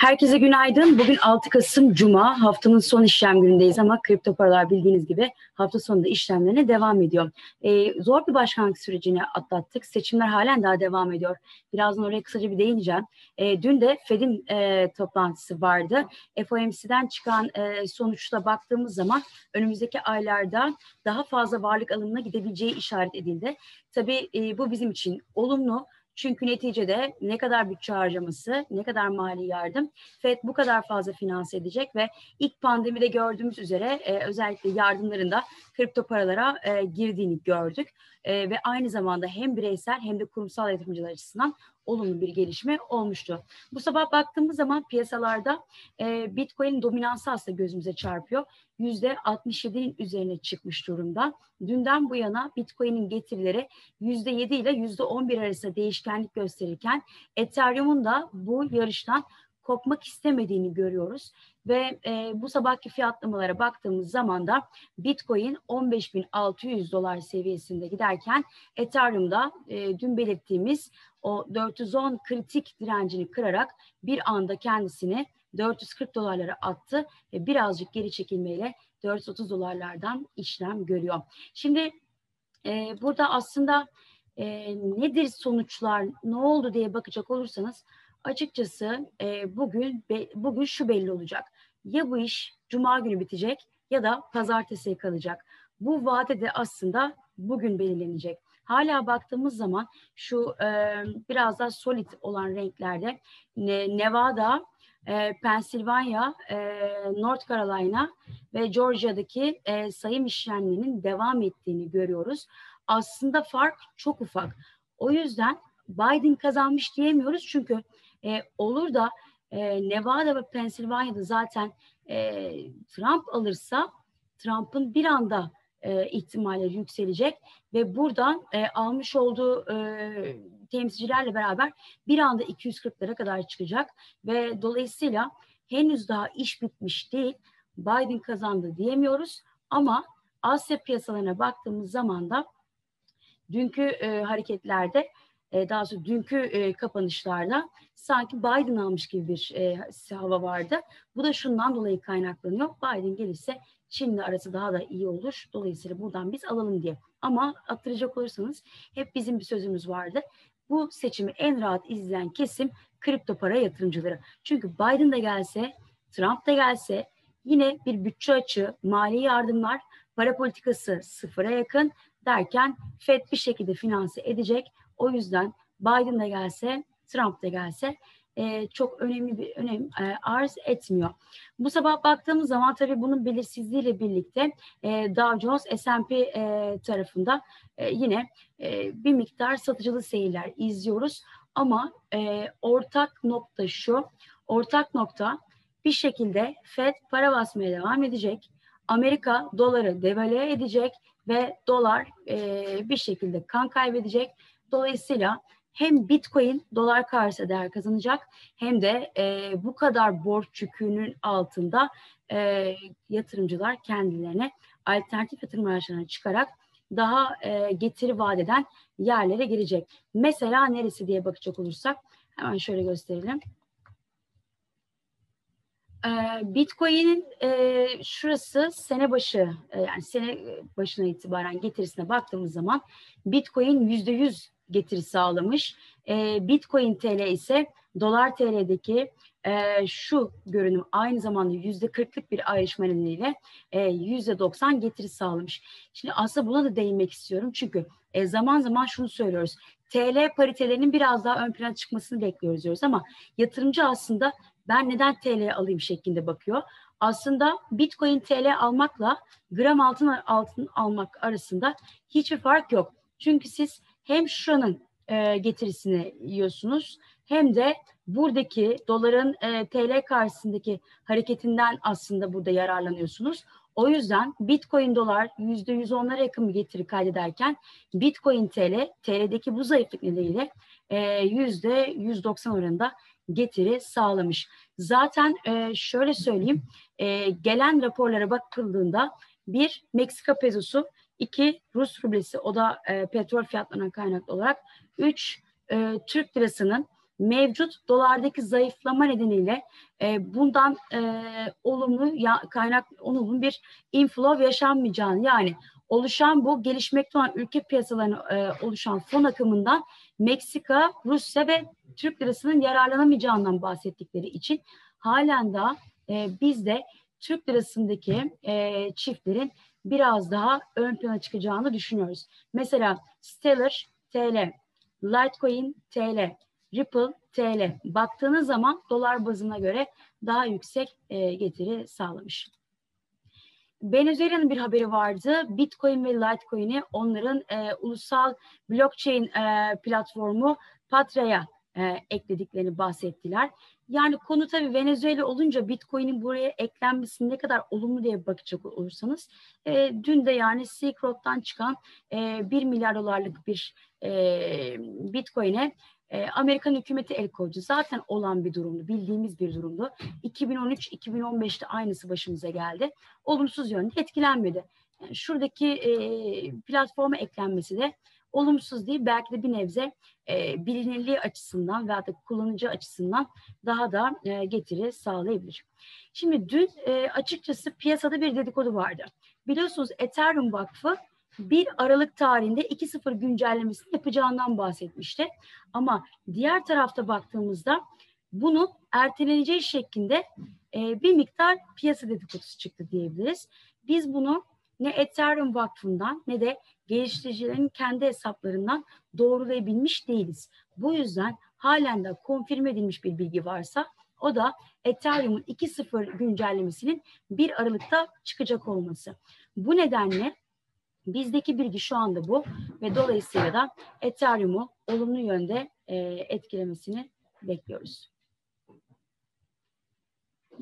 Herkese günaydın. Bugün 6 Kasım Cuma. Haftanın son işlem günündeyiz ama kripto paralar bildiğiniz gibi hafta sonunda işlemlerine devam ediyor. Ee, zor bir başkanlık sürecini atlattık. Seçimler halen daha devam ediyor. Birazdan oraya kısaca bir değineceğim. Ee, dün de Fed'in e, toplantısı vardı. FOMC'den çıkan e, sonuçla baktığımız zaman önümüzdeki aylarda daha fazla varlık alımına gidebileceği işaret edildi. Tabii e, bu bizim için olumlu. Çünkü neticede ne kadar bütçe harcaması, ne kadar mali yardım FED bu kadar fazla finanse edecek ve ilk pandemide gördüğümüz üzere e, özellikle yardımlarında kripto paralara e, girdiğini gördük. E, ve aynı zamanda hem bireysel hem de kurumsal yatırımcılar açısından olumlu bir gelişme olmuştu. Bu sabah baktığımız zaman piyasalarda e, Bitcoin dominansı aslında gözümüze çarpıyor. %67'nin üzerine çıkmış durumda. Dünden bu yana Bitcoin'in getirileri %7 ile %11 arasında değişkenlik gösterirken Ethereum'un da bu yarıştan kopmak istemediğini görüyoruz. Ve e, bu sabahki fiyatlamalara baktığımız zaman da Bitcoin 15.600 dolar seviyesinde giderken Ethereum'da e, dün belirttiğimiz o 410 kritik direncini kırarak bir anda kendisini 440 dolarlara attı ve birazcık geri çekilmeyle 430 dolarlardan işlem görüyor. Şimdi e, burada aslında e, nedir sonuçlar, ne oldu diye bakacak olursanız açıkçası e, bugün be, bugün şu belli olacak. Ya bu iş cuma günü bitecek ya da pazartesiye kalacak. Bu vade de aslında bugün belirlenecek. Hala baktığımız zaman şu e, biraz daha solid olan renklerde ne, Nevada, e, Pennsylvania, e, North Carolina ve Georgia'daki e, sayım işlemlerinin devam ettiğini görüyoruz. Aslında fark çok ufak. O yüzden Biden kazanmış diyemiyoruz çünkü e, olur da e, Nevada ve Pennsylvania'da zaten e, Trump alırsa Trump'ın bir anda e, ihtimalleri yükselecek ve buradan e, almış olduğu e, temsilcilerle beraber bir anda 240'lara kadar çıkacak ve dolayısıyla henüz daha iş bitmiş değil. Biden kazandı diyemiyoruz ama Asya piyasalarına baktığımız zaman da dünkü e, hareketlerde e, daha sonra dünkü e, sanki Biden almış gibi bir e, hava vardı. Bu da şundan dolayı kaynaklanıyor. Biden gelirse Çin'le arası daha da iyi olur. Dolayısıyla buradan biz alalım diye. Ama hatırlayacak olursanız hep bizim bir sözümüz vardı. Bu seçimi en rahat izleyen kesim kripto para yatırımcıları. Çünkü Biden da gelse, Trump da gelse yine bir bütçe açığı, mali yardımlar, para politikası sıfıra yakın derken FED bir şekilde finanse edecek. O yüzden Biden da gelse, Trump da gelse e, çok önemli bir önem e, arz etmiyor. Bu sabah baktığımız zaman tabii bunun belirsizliğiyle birlikte e, Dow Jones S&P e, tarafında e, yine e, bir miktar satıcılı seyirler izliyoruz. Ama e, ortak nokta şu, ortak nokta bir şekilde Fed para basmaya devam edecek. Amerika doları devalüe edecek ve dolar e, bir şekilde kan kaybedecek. Dolayısıyla hem Bitcoin dolar karşısında değer kazanacak hem de e, bu kadar borç yükünün altında e, yatırımcılar kendilerine alternatif yatırım araçlarına çıkarak daha e, getiri vadeden yerlere girecek. Mesela neresi diye bakacak olursak hemen şöyle gösterelim. Bitcoin'in e, şurası sene başı e, yani sene başına itibaren getirisine baktığımız zaman Bitcoin yüzde yüz getiri sağlamış. E, Bitcoin TL ise dolar TL'deki e, şu görünüm aynı zamanda yüzde kırklık bir ayrışma nedeniyle yüzde doksan getiri sağlamış. Şimdi aslında buna da değinmek istiyorum çünkü e, zaman zaman şunu söylüyoruz. TL paritelerinin biraz daha ön plana çıkmasını bekliyoruz diyoruz ama yatırımcı aslında ben neden TL alayım şeklinde bakıyor. Aslında Bitcoin TL almakla gram altın altın almak arasında hiçbir fark yok. Çünkü siz hem şuranın e, getirisini yiyorsunuz hem de buradaki doların e, TL karşısındaki hareketinden aslında burada yararlanıyorsunuz. O yüzden Bitcoin dolar yüzde yüz onlara yakın bir getiri kaydederken Bitcoin TL, TL'deki bu zayıflık nedeniyle e, yüzde yüz doksan oranında getiri sağlamış. Zaten e, şöyle söyleyeyim, e, gelen raporlara bakıldığında bir Meksika pezosu, iki Rus rublesi o da e, petrol fiyatlarına kaynaklı olarak, üç e, Türk lirasının mevcut dolardaki zayıflama nedeniyle e, bundan e, olumlu ya, kaynak olumlu bir inflow yaşanmayacağını yani oluşan bu gelişmekte olan ülke piyasalarına e, oluşan fon akımından Meksika, Rusya ve Türk lirasının yararlanamayacağından bahsettikleri için halen daha e, biz de Türk lirasındaki e, çiftlerin biraz daha ön plana çıkacağını düşünüyoruz. Mesela Stellar TL, Litecoin TL, Ripple TL baktığınız zaman dolar bazına göre daha yüksek e, getiri sağlamış. Venezuela'nın bir haberi vardı. Bitcoin ve Litecoin'i onların e, ulusal blockchain e, platformu Patra'ya e, eklediklerini bahsettiler. Yani konu tabii Venezuela olunca Bitcoin'in buraya eklenmesi ne kadar olumlu diye bakacak olursanız e, dün de yani Silk Road'dan çıkan e, 1 milyar dolarlık bir e, Bitcoin'e e, Amerikan hükümeti el koydu. Zaten olan bir durumdu, bildiğimiz bir durumdu. 2013-2015'te aynısı başımıza geldi. Olumsuz yönde etkilenmedi. Yani şuradaki e, platforma eklenmesi de olumsuz değil belki de bir nebze e, bilinirliği açısından veya da kullanıcı açısından daha da e, getiri sağlayabilir. Şimdi dün e, açıkçası piyasada bir dedikodu vardı. Biliyorsunuz Ethereum Vakfı 1 Aralık tarihinde 2.0 güncellemesini yapacağından bahsetmişti. Ama diğer tarafta baktığımızda bunun erteleneceği şeklinde e, bir miktar piyasa dedikodusu çıktı diyebiliriz. Biz bunu ne Ethereum Vakfı'ndan ne de geliştiricilerin kendi hesaplarından doğrulayabilmiş değiliz. Bu yüzden halen de konfirme edilmiş bir bilgi varsa o da Ethereum'un 2.0 güncellemesinin 1 Aralık'ta çıkacak olması. Bu nedenle bizdeki bilgi şu anda bu ve dolayısıyla da Ethereum'u olumlu yönde e, etkilemesini bekliyoruz.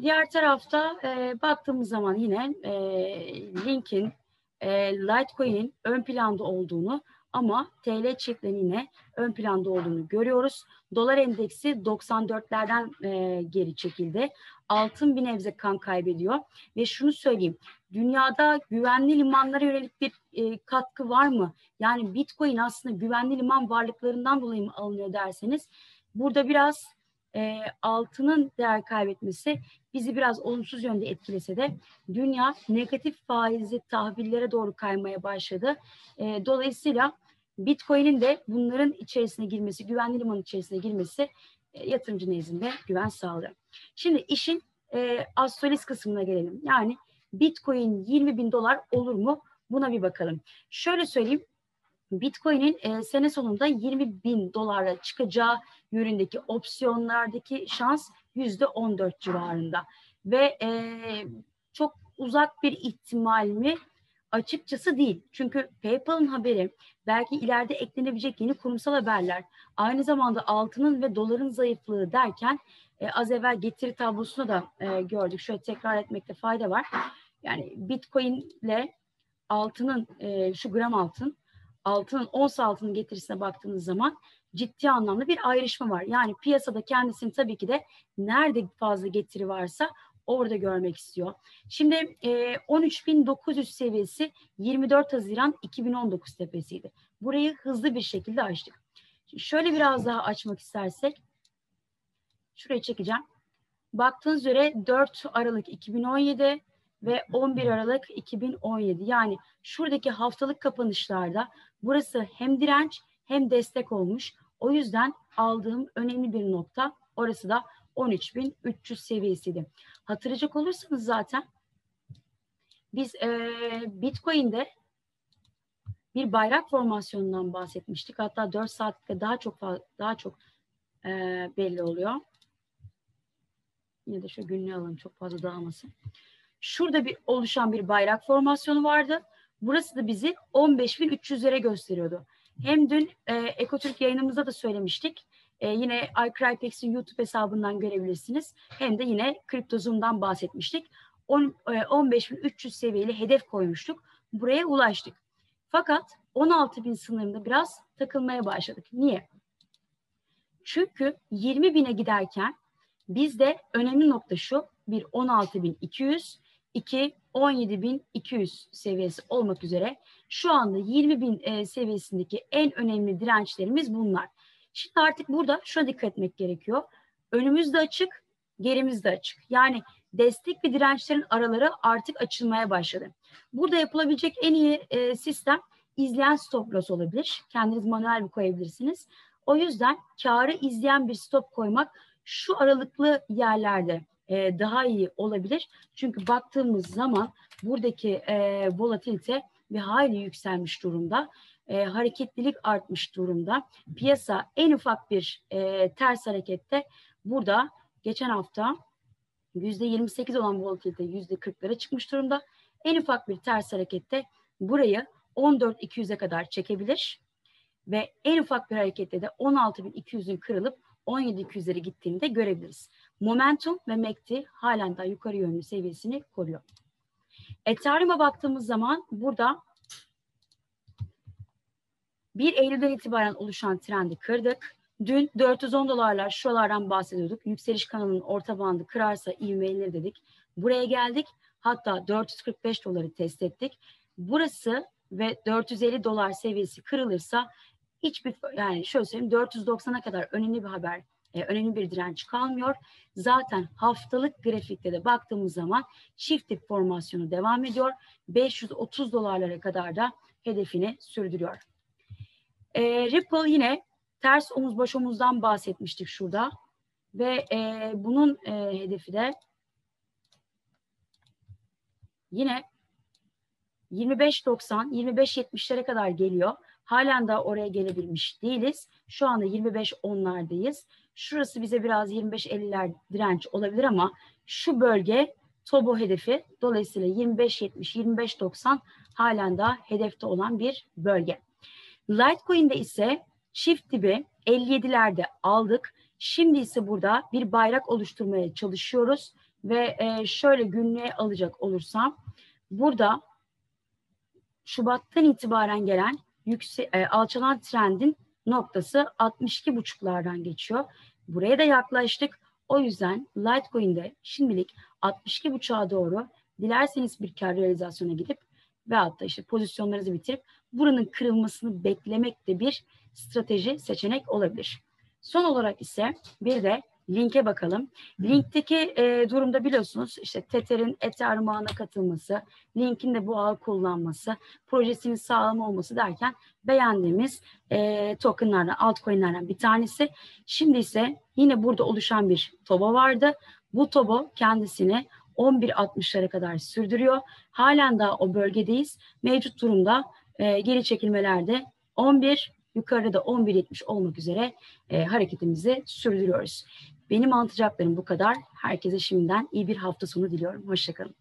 Diğer tarafta e, baktığımız zaman yine e, Link'in, e, Litecoin'in ön planda olduğunu ama TL çiftlerinin yine ön planda olduğunu görüyoruz. Dolar endeksi 94'lerden e, geri çekildi. Altın bir nebze kan kaybediyor. Ve şunu söyleyeyim. Dünyada güvenli limanlara yönelik bir e, katkı var mı? Yani Bitcoin aslında güvenli liman varlıklarından dolayı mı alınıyor derseniz burada biraz e, altının değer kaybetmesi bizi biraz olumsuz yönde etkilese de dünya negatif faizli tahvillere doğru kaymaya başladı. E, dolayısıyla Bitcoin'in de bunların içerisine girmesi, güvenli limanın içerisine girmesi e, yatırımcı nezdinde güven sağlıyor. Şimdi işin e, astrolist kısmına gelelim. Yani Bitcoin 20 bin dolar olur mu? Buna bir bakalım. Şöyle söyleyeyim. Bitcoin'in e, sene sonunda 20 bin dolara çıkacağı yönündeki opsiyonlardaki şans yüzde 14 civarında ve e, çok uzak bir ihtimal mi açıkçası değil. Çünkü PayPal'ın haberi belki ileride eklenebilecek yeni kurumsal haberler aynı zamanda altının ve doların zayıflığı derken e, az evvel getiri tablosunu da e, gördük. Şöyle tekrar etmekte fayda var. Yani Bitcoin ile altının e, şu gram altın altının ons altının getirisine baktığınız zaman ciddi anlamda bir ayrışma var. Yani piyasada kendisini tabii ki de nerede fazla getiri varsa orada görmek istiyor. Şimdi e, 13.900 seviyesi 24 Haziran 2019 tepesiydi. Burayı hızlı bir şekilde açtık. Şöyle biraz daha açmak istersek şuraya çekeceğim. Baktığınız üzere 4 Aralık 2017 ve 11 Aralık 2017 yani şuradaki haftalık kapanışlarda burası hem direnç hem destek olmuş. O yüzden aldığım önemli bir nokta orası da 13.300 seviyesiydi. Hatırlayacak olursanız zaten biz e, Bitcoin'de bir bayrak formasyonundan bahsetmiştik. Hatta 4 saatte daha çok daha çok e, belli oluyor. Yine de şu günlüğü alalım çok fazla dağılmasın. Şurada bir oluşan bir bayrak formasyonu vardı. Burası da bizi 15.300'lere gösteriyordu. Hem dün e, Ekotürk yayınımızda da söylemiştik. E, yine iCrypex'in YouTube hesabından görebilirsiniz. Hem de yine kriptozumdan bahsetmiştik. 15.300 e, seviyeli hedef koymuştuk. Buraya ulaştık. Fakat 16.000 sınırında biraz takılmaya başladık. Niye? Çünkü 20.000'e giderken bizde önemli nokta şu. Bir 16.200, iki 17.200 seviyesi olmak üzere şu anda 20.000 e, seviyesindeki en önemli dirençlerimiz bunlar. Şimdi artık burada şuna dikkat etmek gerekiyor. Önümüz de açık, gerimiz de açık. Yani destek ve dirençlerin araları artık açılmaya başladı. Burada yapılabilecek en iyi e, sistem izleyen stop loss olabilir. Kendiniz manuel bir koyabilirsiniz. O yüzden karı izleyen bir stop koymak şu aralıklı yerlerde e, daha iyi olabilir. Çünkü baktığımız zaman buradaki e, volatilite bir hayli yükselmiş durumda. E, hareketlilik artmış durumda. Piyasa en ufak bir e, ters harekette burada geçen hafta %28 olan volatilite %40'lara çıkmış durumda. En ufak bir ters harekette burayı 14.200'e kadar çekebilir ve en ufak bir harekette de 16.200'ün kırılıp 17.200'lere gittiğini de görebiliriz. Momentum ve MACD halen daha yukarı yönlü seviyesini koruyor. Ethereum'a baktığımız zaman burada 1 Eylül'den itibaren oluşan trendi kırdık. Dün 410 dolarlar şuralardan bahsediyorduk. Yükseliş kanalının orta bandı kırarsa ivmelenir dedik. Buraya geldik. Hatta 445 doları test ettik. Burası ve 450 dolar seviyesi kırılırsa hiçbir yani şöyle söyleyeyim 490'a kadar önemli bir haber, e, önemli bir direnç kalmıyor. Zaten haftalık grafikte de baktığımız zaman çift dip formasyonu devam ediyor. 530 dolarlara kadar da hedefini sürdürüyor. E, Ripple yine ters omuz baş omuzdan bahsetmiştik şurada ve e, bunun e, hedefi de yine 25.90 25.70'lere kadar geliyor. Halen daha oraya gelebilmiş değiliz. Şu anda 25.10'lardayız. Şurası bize biraz 25.50'ler direnç olabilir ama şu bölge Tobo hedefi. Dolayısıyla 25.70, 25.90 halen daha hedefte olan bir bölge. Litecoin'de ise çift dibi 57'lerde aldık. Şimdi ise burada bir bayrak oluşturmaya çalışıyoruz ve e, şöyle günlüğe alacak olursam burada Şubat'tan itibaren gelen yüksek, e, alçalan trendin noktası 62 buçuklardan geçiyor. Buraya da yaklaştık. O yüzden Litecoin'de şimdilik 62 buçuğa doğru dilerseniz bir kar realizasyona gidip ve hatta işte pozisyonlarınızı bitirip buranın kırılmasını beklemek de bir strateji seçenek olabilir. Son olarak ise bir de linke bakalım. Linkteki e, durumda biliyorsunuz işte Tether'in Ethereum ağına katılması, linkin de bu ağı kullanması, projesinin sağlam olması derken beğendiğimiz e, tokenlardan, altcoin'lerden bir tanesi. Şimdi ise yine burada oluşan bir TOBA vardı. Bu TOBA kendisini 11.60'lara kadar sürdürüyor. Halen daha o bölgedeyiz. Mevcut durumda e, geri çekilmelerde 11 yukarıda 11.70 olmak üzere e, hareketimizi sürdürüyoruz. Benim anlatacaklarım bu kadar. Herkese şimdiden iyi bir hafta sonu diliyorum. Hoşçakalın.